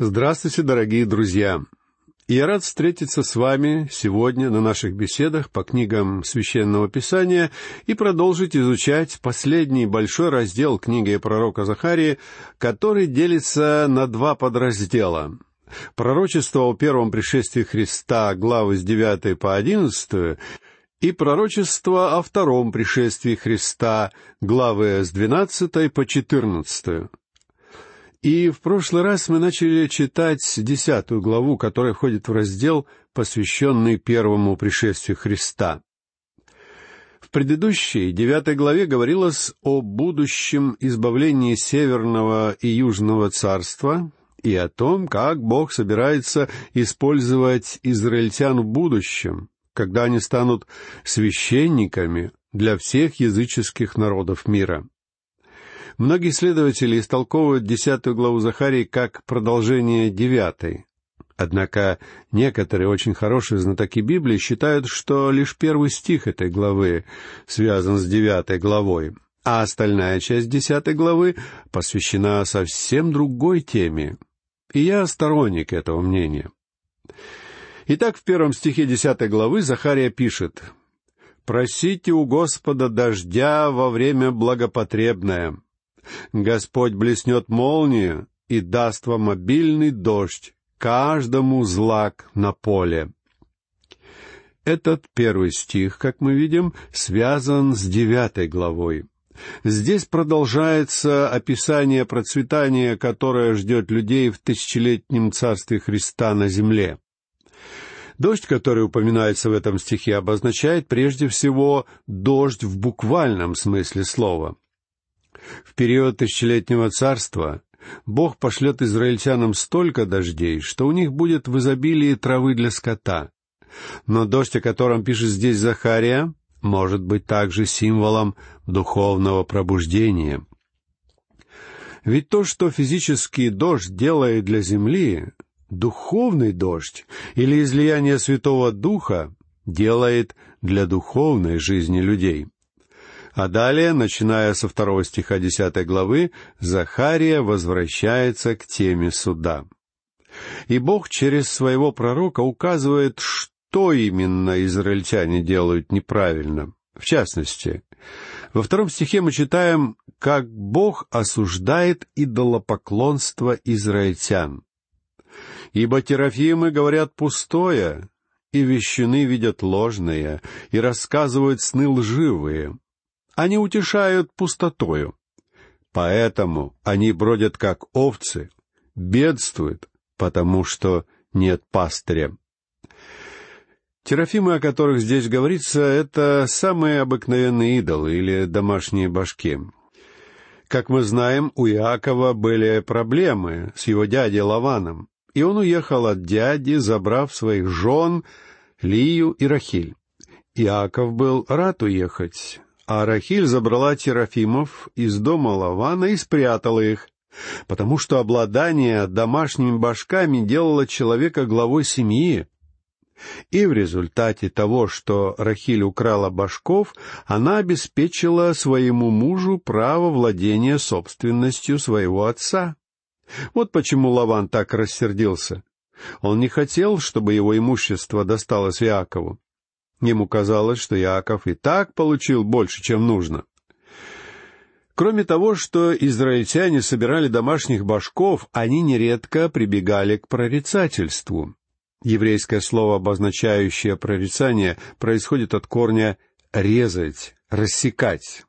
Здравствуйте, дорогие друзья! Я рад встретиться с вами сегодня на наших беседах по книгам Священного Писания и продолжить изучать последний большой раздел книги пророка Захарии, который делится на два подраздела. Пророчество о первом пришествии Христа, главы с 9 по 11, и пророчество о втором пришествии Христа, главы с 12 по 14. И в прошлый раз мы начали читать десятую главу, которая входит в раздел, посвященный первому пришествию Христа. В предыдущей, девятой главе говорилось о будущем избавлении Северного и Южного царства и о том, как Бог собирается использовать израильтян в будущем, когда они станут священниками для всех языческих народов мира. Многие исследователи истолковывают десятую главу Захарии как продолжение девятой. Однако некоторые очень хорошие знатоки Библии считают, что лишь первый стих этой главы связан с девятой главой, а остальная часть десятой главы посвящена совсем другой теме. И я сторонник этого мнения. Итак, в первом стихе десятой главы Захария пишет «Просите у Господа дождя во время благопотребное, Господь блеснет молнию и даст вам обильный дождь, каждому злак на поле. Этот первый стих, как мы видим, связан с девятой главой. Здесь продолжается описание процветания, которое ждет людей в тысячелетнем царстве Христа на земле. Дождь, который упоминается в этом стихе, обозначает прежде всего дождь в буквальном смысле слова — в период тысячелетнего царства Бог пошлет израильтянам столько дождей, что у них будет в изобилии травы для скота. Но дождь, о котором пишет здесь Захария, может быть также символом духовного пробуждения. Ведь то, что физический дождь делает для земли, духовный дождь или излияние Святого Духа делает для духовной жизни людей. А далее, начиная со второго стиха десятой главы, Захария возвращается к теме суда. И Бог через своего пророка указывает, что именно израильтяне делают неправильно. В частности, во втором стихе мы читаем, как Бог осуждает идолопоклонство израильтян. «Ибо терафимы говорят пустое, и вещуны видят ложное, и рассказывают сны лживые, они утешают пустотою. Поэтому они бродят как овцы, бедствуют, потому что нет пастыря. Терафимы, о которых здесь говорится, это самые обыкновенные идолы или домашние башки. Как мы знаем, у Иакова были проблемы с его дядей Лаваном, и он уехал от дяди, забрав своих жен Лию и Рахиль. Иаков был рад уехать, а Рахиль забрала Терафимов из дома Лавана и спрятала их, потому что обладание домашними башками делало человека главой семьи. И в результате того, что Рахиль украла башков, она обеспечила своему мужу право владения собственностью своего отца. Вот почему Лаван так рассердился. Он не хотел, чтобы его имущество досталось Иакову. Ему казалось, что Иаков и так получил больше, чем нужно. Кроме того, что израильтяне собирали домашних башков, они нередко прибегали к прорицательству. Еврейское слово, обозначающее прорицание, происходит от корня «резать», «рассекать».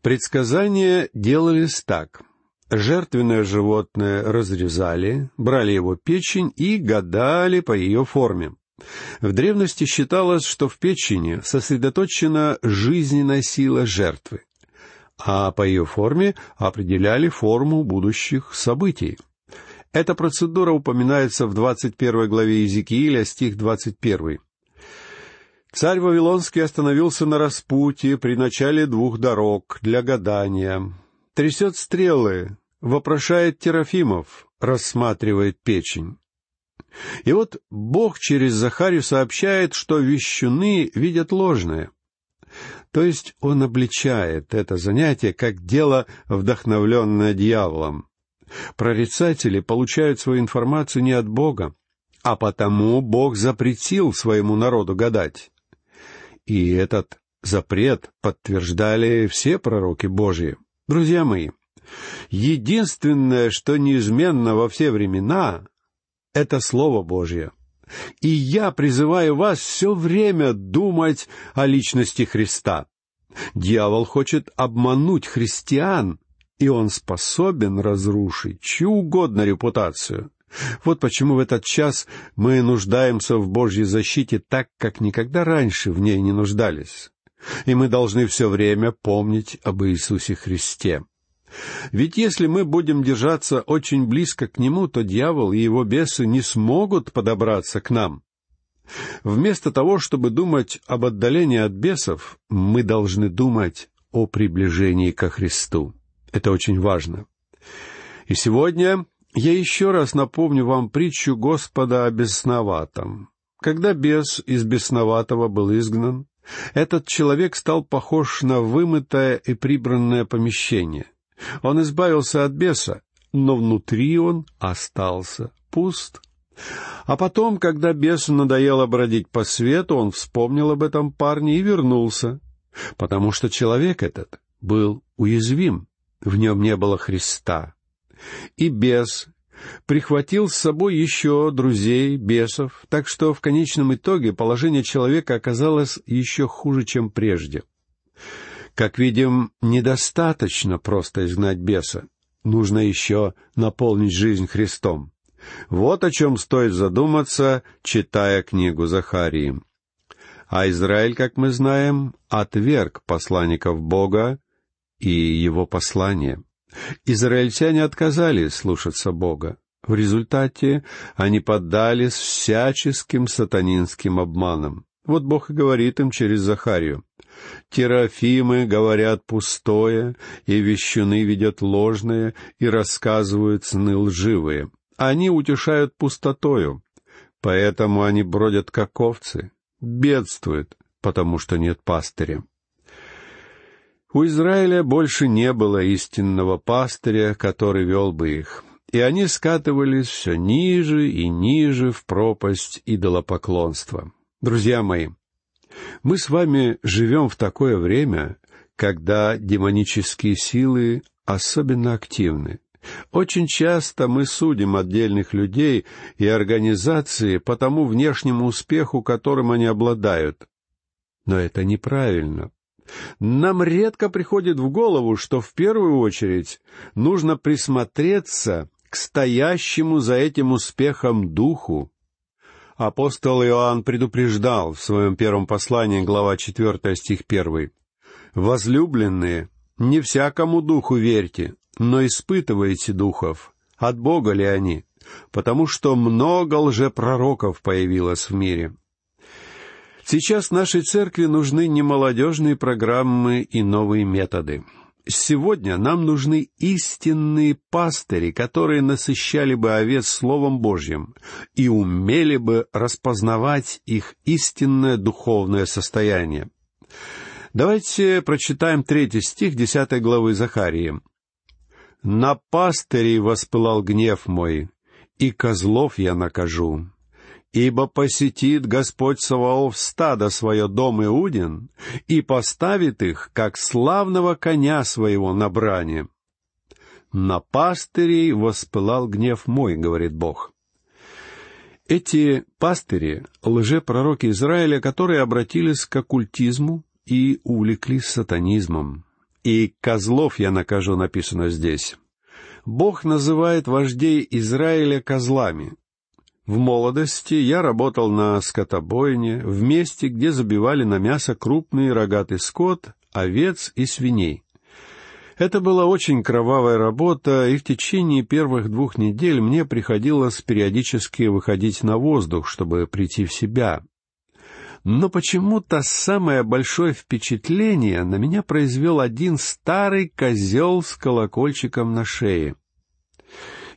Предсказания делались так. Жертвенное животное разрезали, брали его печень и гадали по ее форме. В древности считалось, что в печени сосредоточена жизненная сила жертвы, а по ее форме определяли форму будущих событий. Эта процедура упоминается в 21 главе Иезекииля, стих 21. Царь Вавилонский остановился на распутье при начале двух дорог для гадания. Трясет стрелы, вопрошает Терафимов, рассматривает печень. И вот Бог через Захарию сообщает, что вещуны видят ложное. То есть он обличает это занятие как дело, вдохновленное дьяволом. Прорицатели получают свою информацию не от Бога, а потому Бог запретил своему народу гадать. И этот запрет подтверждали все пророки Божьи. Друзья мои, единственное, что неизменно во все времена, это Слово Божье. И я призываю вас все время думать о личности Христа. Дьявол хочет обмануть христиан, и он способен разрушить чью угодно репутацию. Вот почему в этот час мы нуждаемся в Божьей защите так, как никогда раньше в ней не нуждались. И мы должны все время помнить об Иисусе Христе. Ведь если мы будем держаться очень близко к Нему, то дьявол и его бесы не смогут подобраться к нам. Вместо того, чтобы думать об отдалении от бесов, мы должны думать о приближении ко Христу. Это очень важно. И сегодня я еще раз напомню вам притчу Господа о бесноватом. Когда бес из бесноватого был изгнан, этот человек стал похож на вымытое и прибранное помещение. Он избавился от беса, но внутри он остался пуст. А потом, когда бесу надоело бродить по свету, он вспомнил об этом парне и вернулся, потому что человек этот был уязвим, в нем не было Христа. И бес прихватил с собой еще друзей, бесов, так что в конечном итоге положение человека оказалось еще хуже, чем прежде. Как видим, недостаточно просто изгнать беса. Нужно еще наполнить жизнь Христом. Вот о чем стоит задуматься, читая книгу Захарии. А Израиль, как мы знаем, отверг посланников Бога и его послание. Израильтяне отказались слушаться Бога. В результате они поддались всяческим сатанинским обманам. Вот Бог и говорит им через Захарию. «Терафимы говорят пустое, и вещуны ведет ложное, и рассказывают сны лживые. Они утешают пустотою, поэтому они бродят как овцы, бедствуют, потому что нет пастыря». У Израиля больше не было истинного пастыря, который вел бы их, и они скатывались все ниже и ниже в пропасть идолопоклонства. Друзья мои, мы с вами живем в такое время, когда демонические силы особенно активны. Очень часто мы судим отдельных людей и организации по тому внешнему успеху, которым они обладают. Но это неправильно, нам редко приходит в голову, что в первую очередь нужно присмотреться к стоящему за этим успехом духу. Апостол Иоанн предупреждал в своем первом послании, глава 4, стих 1. «Возлюбленные, не всякому духу верьте, но испытывайте духов, от Бога ли они, потому что много лжепророков появилось в мире». Сейчас нашей церкви нужны не молодежные программы и новые методы. Сегодня нам нужны истинные пастыри, которые насыщали бы овец Словом Божьим и умели бы распознавать их истинное духовное состояние. Давайте прочитаем третий стих десятой главы Захарии. «На пастырей воспылал гнев мой, и козлов я накажу, Ибо посетит Господь Саваоф стадо свое дом Иудин и поставит их, как славного коня своего на бране. На пастырей воспылал гнев мой, говорит Бог. Эти пастыри — лжепророки Израиля, которые обратились к оккультизму и увлеклись сатанизмом. И козлов я накажу, написано здесь. Бог называет вождей Израиля козлами, в молодости я работал на скотобойне, в месте, где забивали на мясо крупный рогатый скот, овец и свиней. Это была очень кровавая работа, и в течение первых двух недель мне приходилось периодически выходить на воздух, чтобы прийти в себя. Но почему-то самое большое впечатление на меня произвел один старый козел с колокольчиком на шее.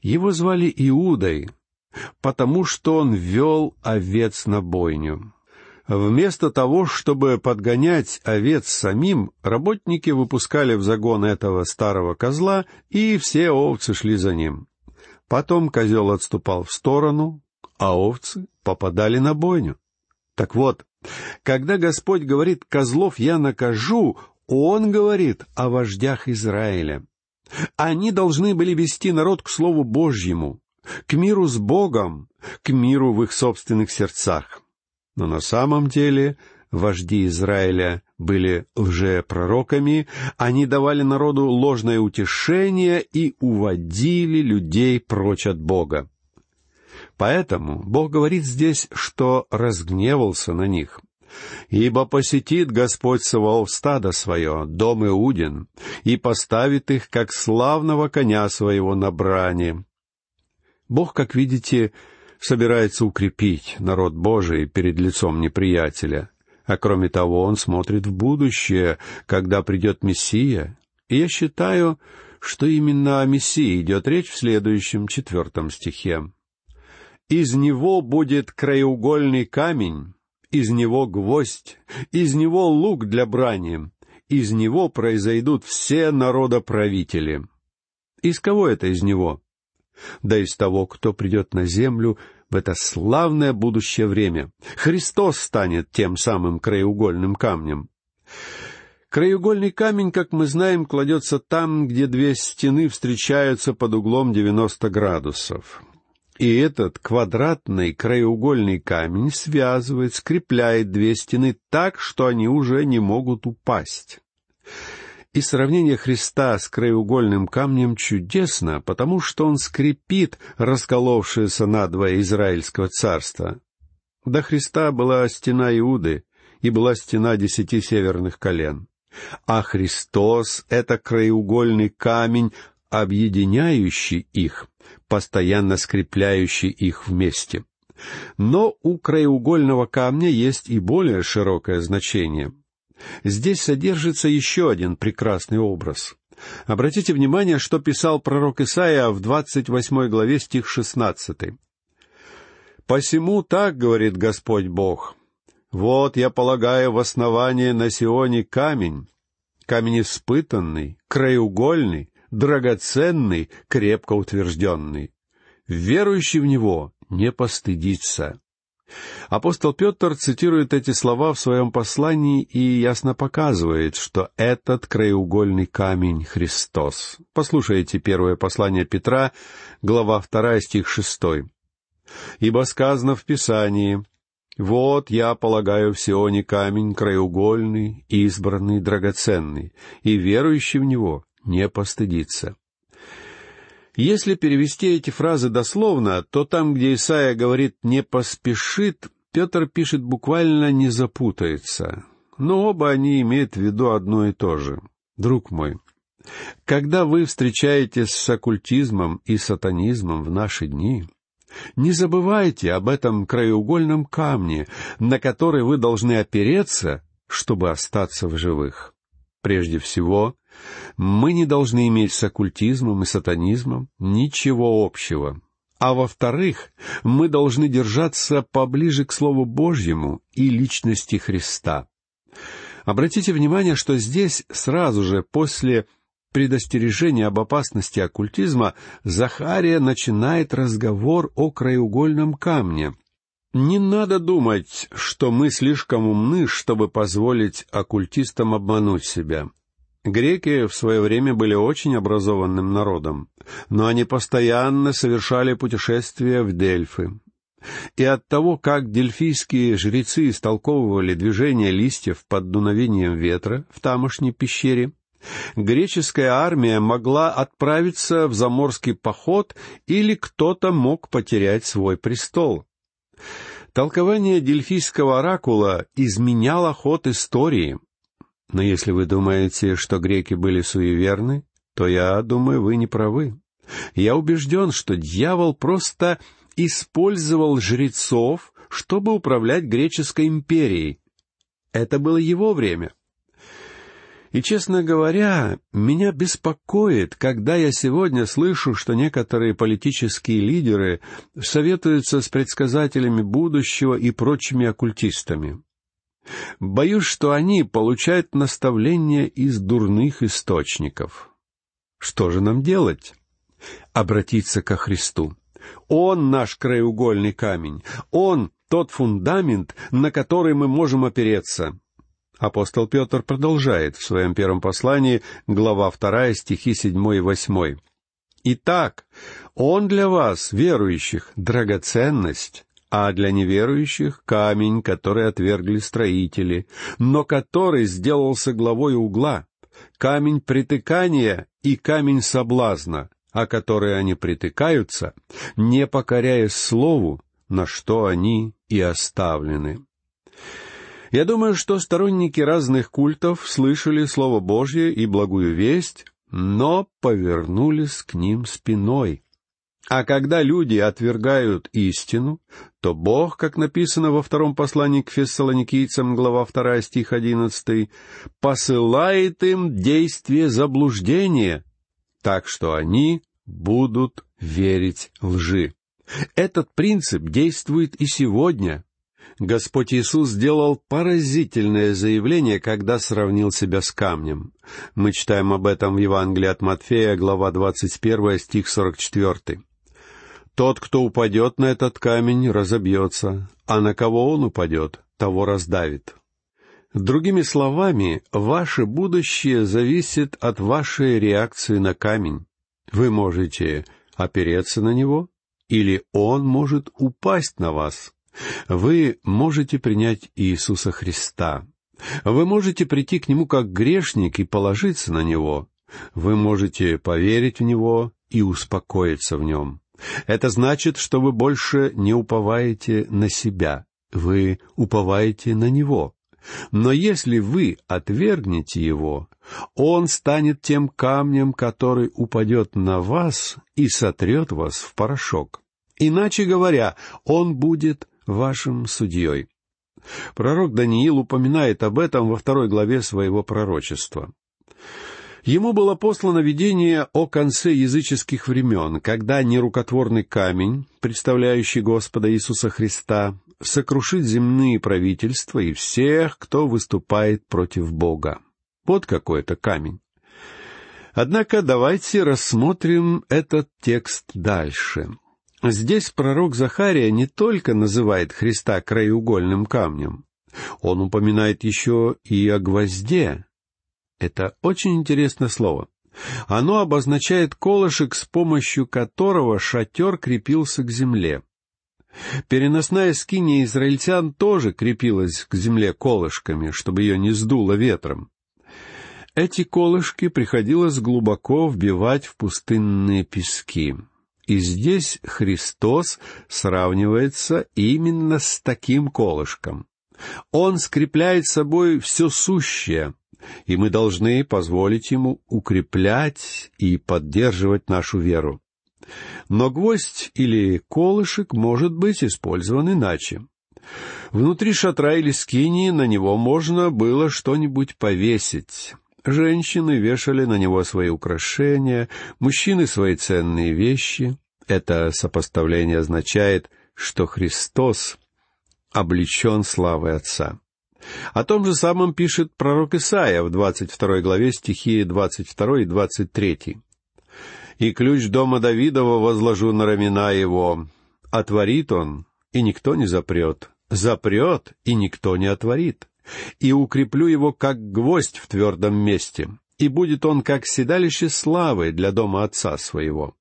Его звали Иудой, потому что он вел овец на бойню. Вместо того, чтобы подгонять овец самим, работники выпускали в загон этого старого козла, и все овцы шли за ним. Потом козел отступал в сторону, а овцы попадали на бойню. Так вот, когда Господь говорит «козлов я накажу», Он говорит о вождях Израиля. Они должны были вести народ к Слову Божьему, к миру с Богом, к миру в их собственных сердцах. Но на самом деле вожди Израиля были лжепророками, они давали народу ложное утешение и уводили людей прочь от Бога. Поэтому Бог говорит здесь, что разгневался на них. «Ибо посетит Господь Саваоф стадо свое, дом Иудин, и поставит их, как славного коня своего на брани». Бог, как видите, собирается укрепить народ Божий перед лицом неприятеля. А кроме того, он смотрит в будущее, когда придет Мессия. И я считаю, что именно о Мессии идет речь в следующем четвертом стихе. «Из него будет краеугольный камень, из него гвоздь, из него лук для брани, из него произойдут все народоправители». Из кого это из него? Да из того, кто придет на землю в это славное будущее время. Христос станет тем самым краеугольным камнем. Краеугольный камень, как мы знаем, кладется там, где две стены встречаются под углом 90 градусов. И этот квадратный краеугольный камень связывает, скрепляет две стены так, что они уже не могут упасть. И сравнение Христа с краеугольным камнем чудесно, потому что он скрепит расколовшееся надвое Израильского царства. До Христа была стена Иуды и была стена десяти северных колен. А Христос — это краеугольный камень, объединяющий их, постоянно скрепляющий их вместе. Но у краеугольного камня есть и более широкое значение — Здесь содержится еще один прекрасный образ. Обратите внимание, что писал пророк Исаия в двадцать восьмой главе стих шестнадцатый. «Посему так, — говорит Господь Бог, — вот я полагаю в основание на Сионе камень, камень испытанный, краеугольный, драгоценный, крепко утвержденный. Верующий в него не постыдится. Апостол Петр цитирует эти слова в своем послании и ясно показывает, что этот краеугольный камень — Христос. Послушайте первое послание Петра, глава вторая, стих шестой. «Ибо сказано в Писании, «Вот я полагаю в Сионе камень краеугольный, избранный, драгоценный, и верующий в него не постыдится». Если перевести эти фразы дословно, то там, где Исаия говорит «не поспешит», Петр пишет буквально «не запутается». Но оба они имеют в виду одно и то же. Друг мой, когда вы встречаетесь с оккультизмом и сатанизмом в наши дни, не забывайте об этом краеугольном камне, на который вы должны опереться, чтобы остаться в живых. Прежде всего, мы не должны иметь с оккультизмом и сатанизмом ничего общего. А во-вторых, мы должны держаться поближе к Слову Божьему и личности Христа. Обратите внимание, что здесь сразу же после предостережения об опасности оккультизма Захария начинает разговор о краеугольном камне. Не надо думать, что мы слишком умны, чтобы позволить оккультистам обмануть себя. Греки в свое время были очень образованным народом, но они постоянно совершали путешествия в Дельфы. И от того, как дельфийские жрецы истолковывали движение листьев под дуновением ветра в тамошней пещере, греческая армия могла отправиться в заморский поход или кто-то мог потерять свой престол. Толкование дельфийского оракула изменяло ход истории, но если вы думаете, что греки были суеверны, то я думаю, вы не правы. Я убежден, что дьявол просто использовал жрецов, чтобы управлять греческой империей. Это было его время. И, честно говоря, меня беспокоит, когда я сегодня слышу, что некоторые политические лидеры советуются с предсказателями будущего и прочими оккультистами. Боюсь, что они получают наставления из дурных источников. Что же нам делать? Обратиться ко Христу. Он наш краеугольный камень. Он тот фундамент, на который мы можем опереться. Апостол Петр продолжает в своем первом послании, глава вторая, стихи седьмой и восьмой. «Итак, Он для вас, верующих, драгоценность, а для неверующих — камень, который отвергли строители, но который сделался главой угла, камень притыкания и камень соблазна, о который они притыкаются, не покоряясь слову, на что они и оставлены. Я думаю, что сторонники разных культов слышали Слово Божье и благую весть, но повернулись к ним спиной. А когда люди отвергают истину, то Бог, как написано во втором послании к фессалоникийцам, глава 2, стих 11, посылает им действие заблуждения, так что они будут верить лжи. Этот принцип действует и сегодня. Господь Иисус сделал поразительное заявление, когда сравнил себя с камнем. Мы читаем об этом в Евангелии от Матфея, глава 21, стих 44. «Тот, кто упадет на этот камень, разобьется, а на кого он упадет, того раздавит». Другими словами, ваше будущее зависит от вашей реакции на камень. Вы можете опереться на него, или он может упасть на вас. Вы можете принять Иисуса Христа. Вы можете прийти к Нему как грешник и положиться на Него. Вы можете поверить в Него и успокоиться в Нем. Это значит, что вы больше не уповаете на себя, вы уповаете на Него. Но если вы отвергнете Его, Он станет тем камнем, который упадет на вас и сотрет вас в порошок. Иначе говоря, Он будет вашим судьей. Пророк Даниил упоминает об этом во второй главе своего пророчества. Ему было послано видение о конце языческих времен, когда нерукотворный камень, представляющий Господа Иисуса Христа, сокрушит земные правительства и всех, кто выступает против Бога. Вот какой это камень. Однако давайте рассмотрим этот текст дальше. Здесь пророк Захария не только называет Христа краеугольным камнем, он упоминает еще и о гвозде. Это очень интересное слово. Оно обозначает колышек, с помощью которого шатер крепился к земле. Переносная скиния израильтян тоже крепилась к земле колышками, чтобы ее не сдуло ветром. Эти колышки приходилось глубоко вбивать в пустынные пески. И здесь Христос сравнивается именно с таким колышком. Он скрепляет собой все сущее, и мы должны позволить ему укреплять и поддерживать нашу веру. Но гвоздь или колышек может быть использован иначе. Внутри шатра или скинии на него можно было что-нибудь повесить. Женщины вешали на него свои украшения, мужчины свои ценные вещи. Это сопоставление означает, что Христос облечен славой Отца. О том же самом пишет пророк Исаия в 22 главе стихи 22 и 23. «И ключ дома Давидова возложу на рамена его. Отворит он, и никто не запрет. Запрет, и никто не отворит и укреплю его как гвоздь в твердом месте, и будет он как седалище славы для дома отца своего».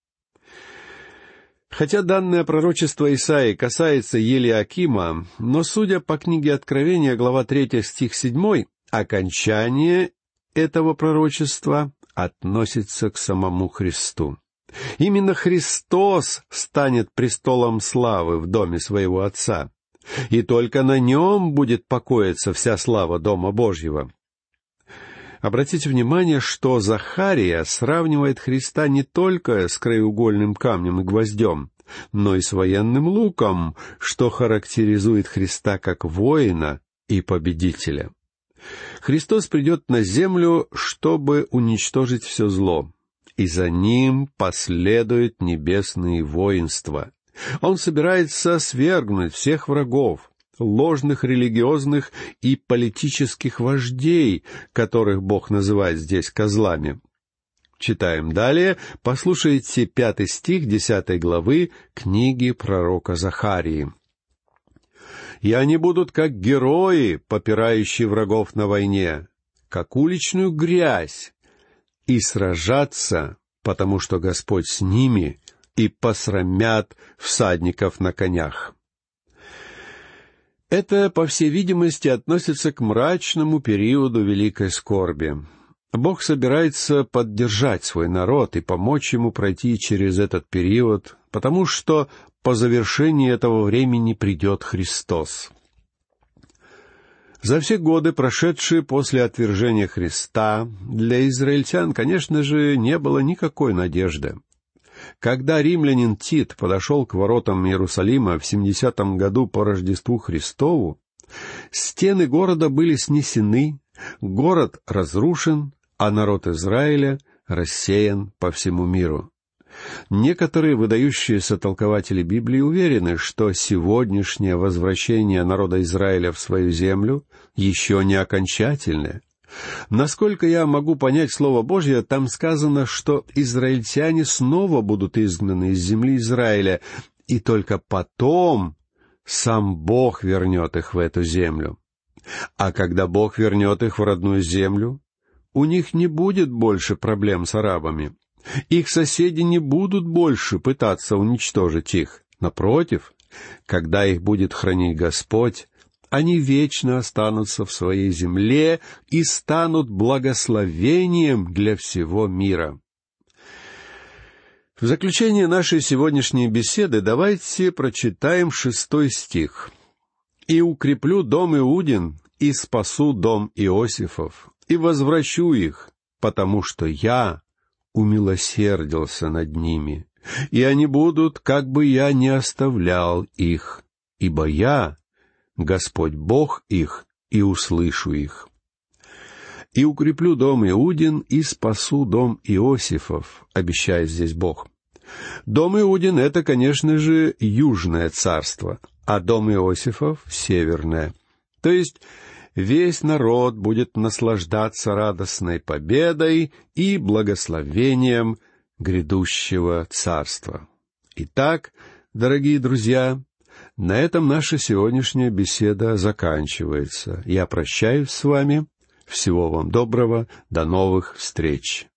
Хотя данное пророчество Исаии касается Елиакима, но, судя по книге Откровения, глава 3, стих 7, окончание этого пророчества относится к самому Христу. Именно Христос станет престолом славы в доме своего Отца и только на нем будет покоиться вся слава Дома Божьего. Обратите внимание, что Захария сравнивает Христа не только с краеугольным камнем и гвоздем, но и с военным луком, что характеризует Христа как воина и победителя. Христос придет на землю, чтобы уничтожить все зло, и за ним последует небесные воинства. Он собирается свергнуть всех врагов, ложных религиозных и политических вождей, которых Бог называет здесь козлами. Читаем далее, послушайте пятый стих десятой главы книги пророка Захарии. «И они будут как герои, попирающие врагов на войне, как уличную грязь, и сражаться, потому что Господь с ними, и посрамят всадников на конях». Это, по всей видимости, относится к мрачному периоду великой скорби. Бог собирается поддержать свой народ и помочь ему пройти через этот период, потому что по завершении этого времени придет Христос. За все годы, прошедшие после отвержения Христа, для израильтян, конечно же, не было никакой надежды. Когда римлянин Тит подошел к воротам Иерусалима в 70-м году по Рождеству Христову, стены города были снесены, город разрушен, а народ Израиля рассеян по всему миру. Некоторые выдающиеся толкователи Библии уверены, что сегодняшнее возвращение народа Израиля в свою землю еще не окончательное. Насколько я могу понять Слово Божье, там сказано, что израильтяне снова будут изгнаны из земли Израиля, и только потом сам Бог вернет их в эту землю. А когда Бог вернет их в родную землю, у них не будет больше проблем с арабами. Их соседи не будут больше пытаться уничтожить их. Напротив, когда их будет хранить Господь, они вечно останутся в своей земле и станут благословением для всего мира. В заключение нашей сегодняшней беседы давайте прочитаем шестой стих. «И укреплю дом Иудин, и спасу дом Иосифов, и возвращу их, потому что я умилосердился над ними, и они будут, как бы я не оставлял их, ибо я Господь Бог их, и услышу их. И укреплю дом Иудин, и спасу дом Иосифов, обещает здесь Бог. Дом Иудин — это, конечно же, южное царство, а дом Иосифов — северное. То есть весь народ будет наслаждаться радостной победой и благословением грядущего царства. Итак, дорогие друзья, на этом наша сегодняшняя беседа заканчивается. Я прощаюсь с вами. Всего вам доброго. До новых встреч.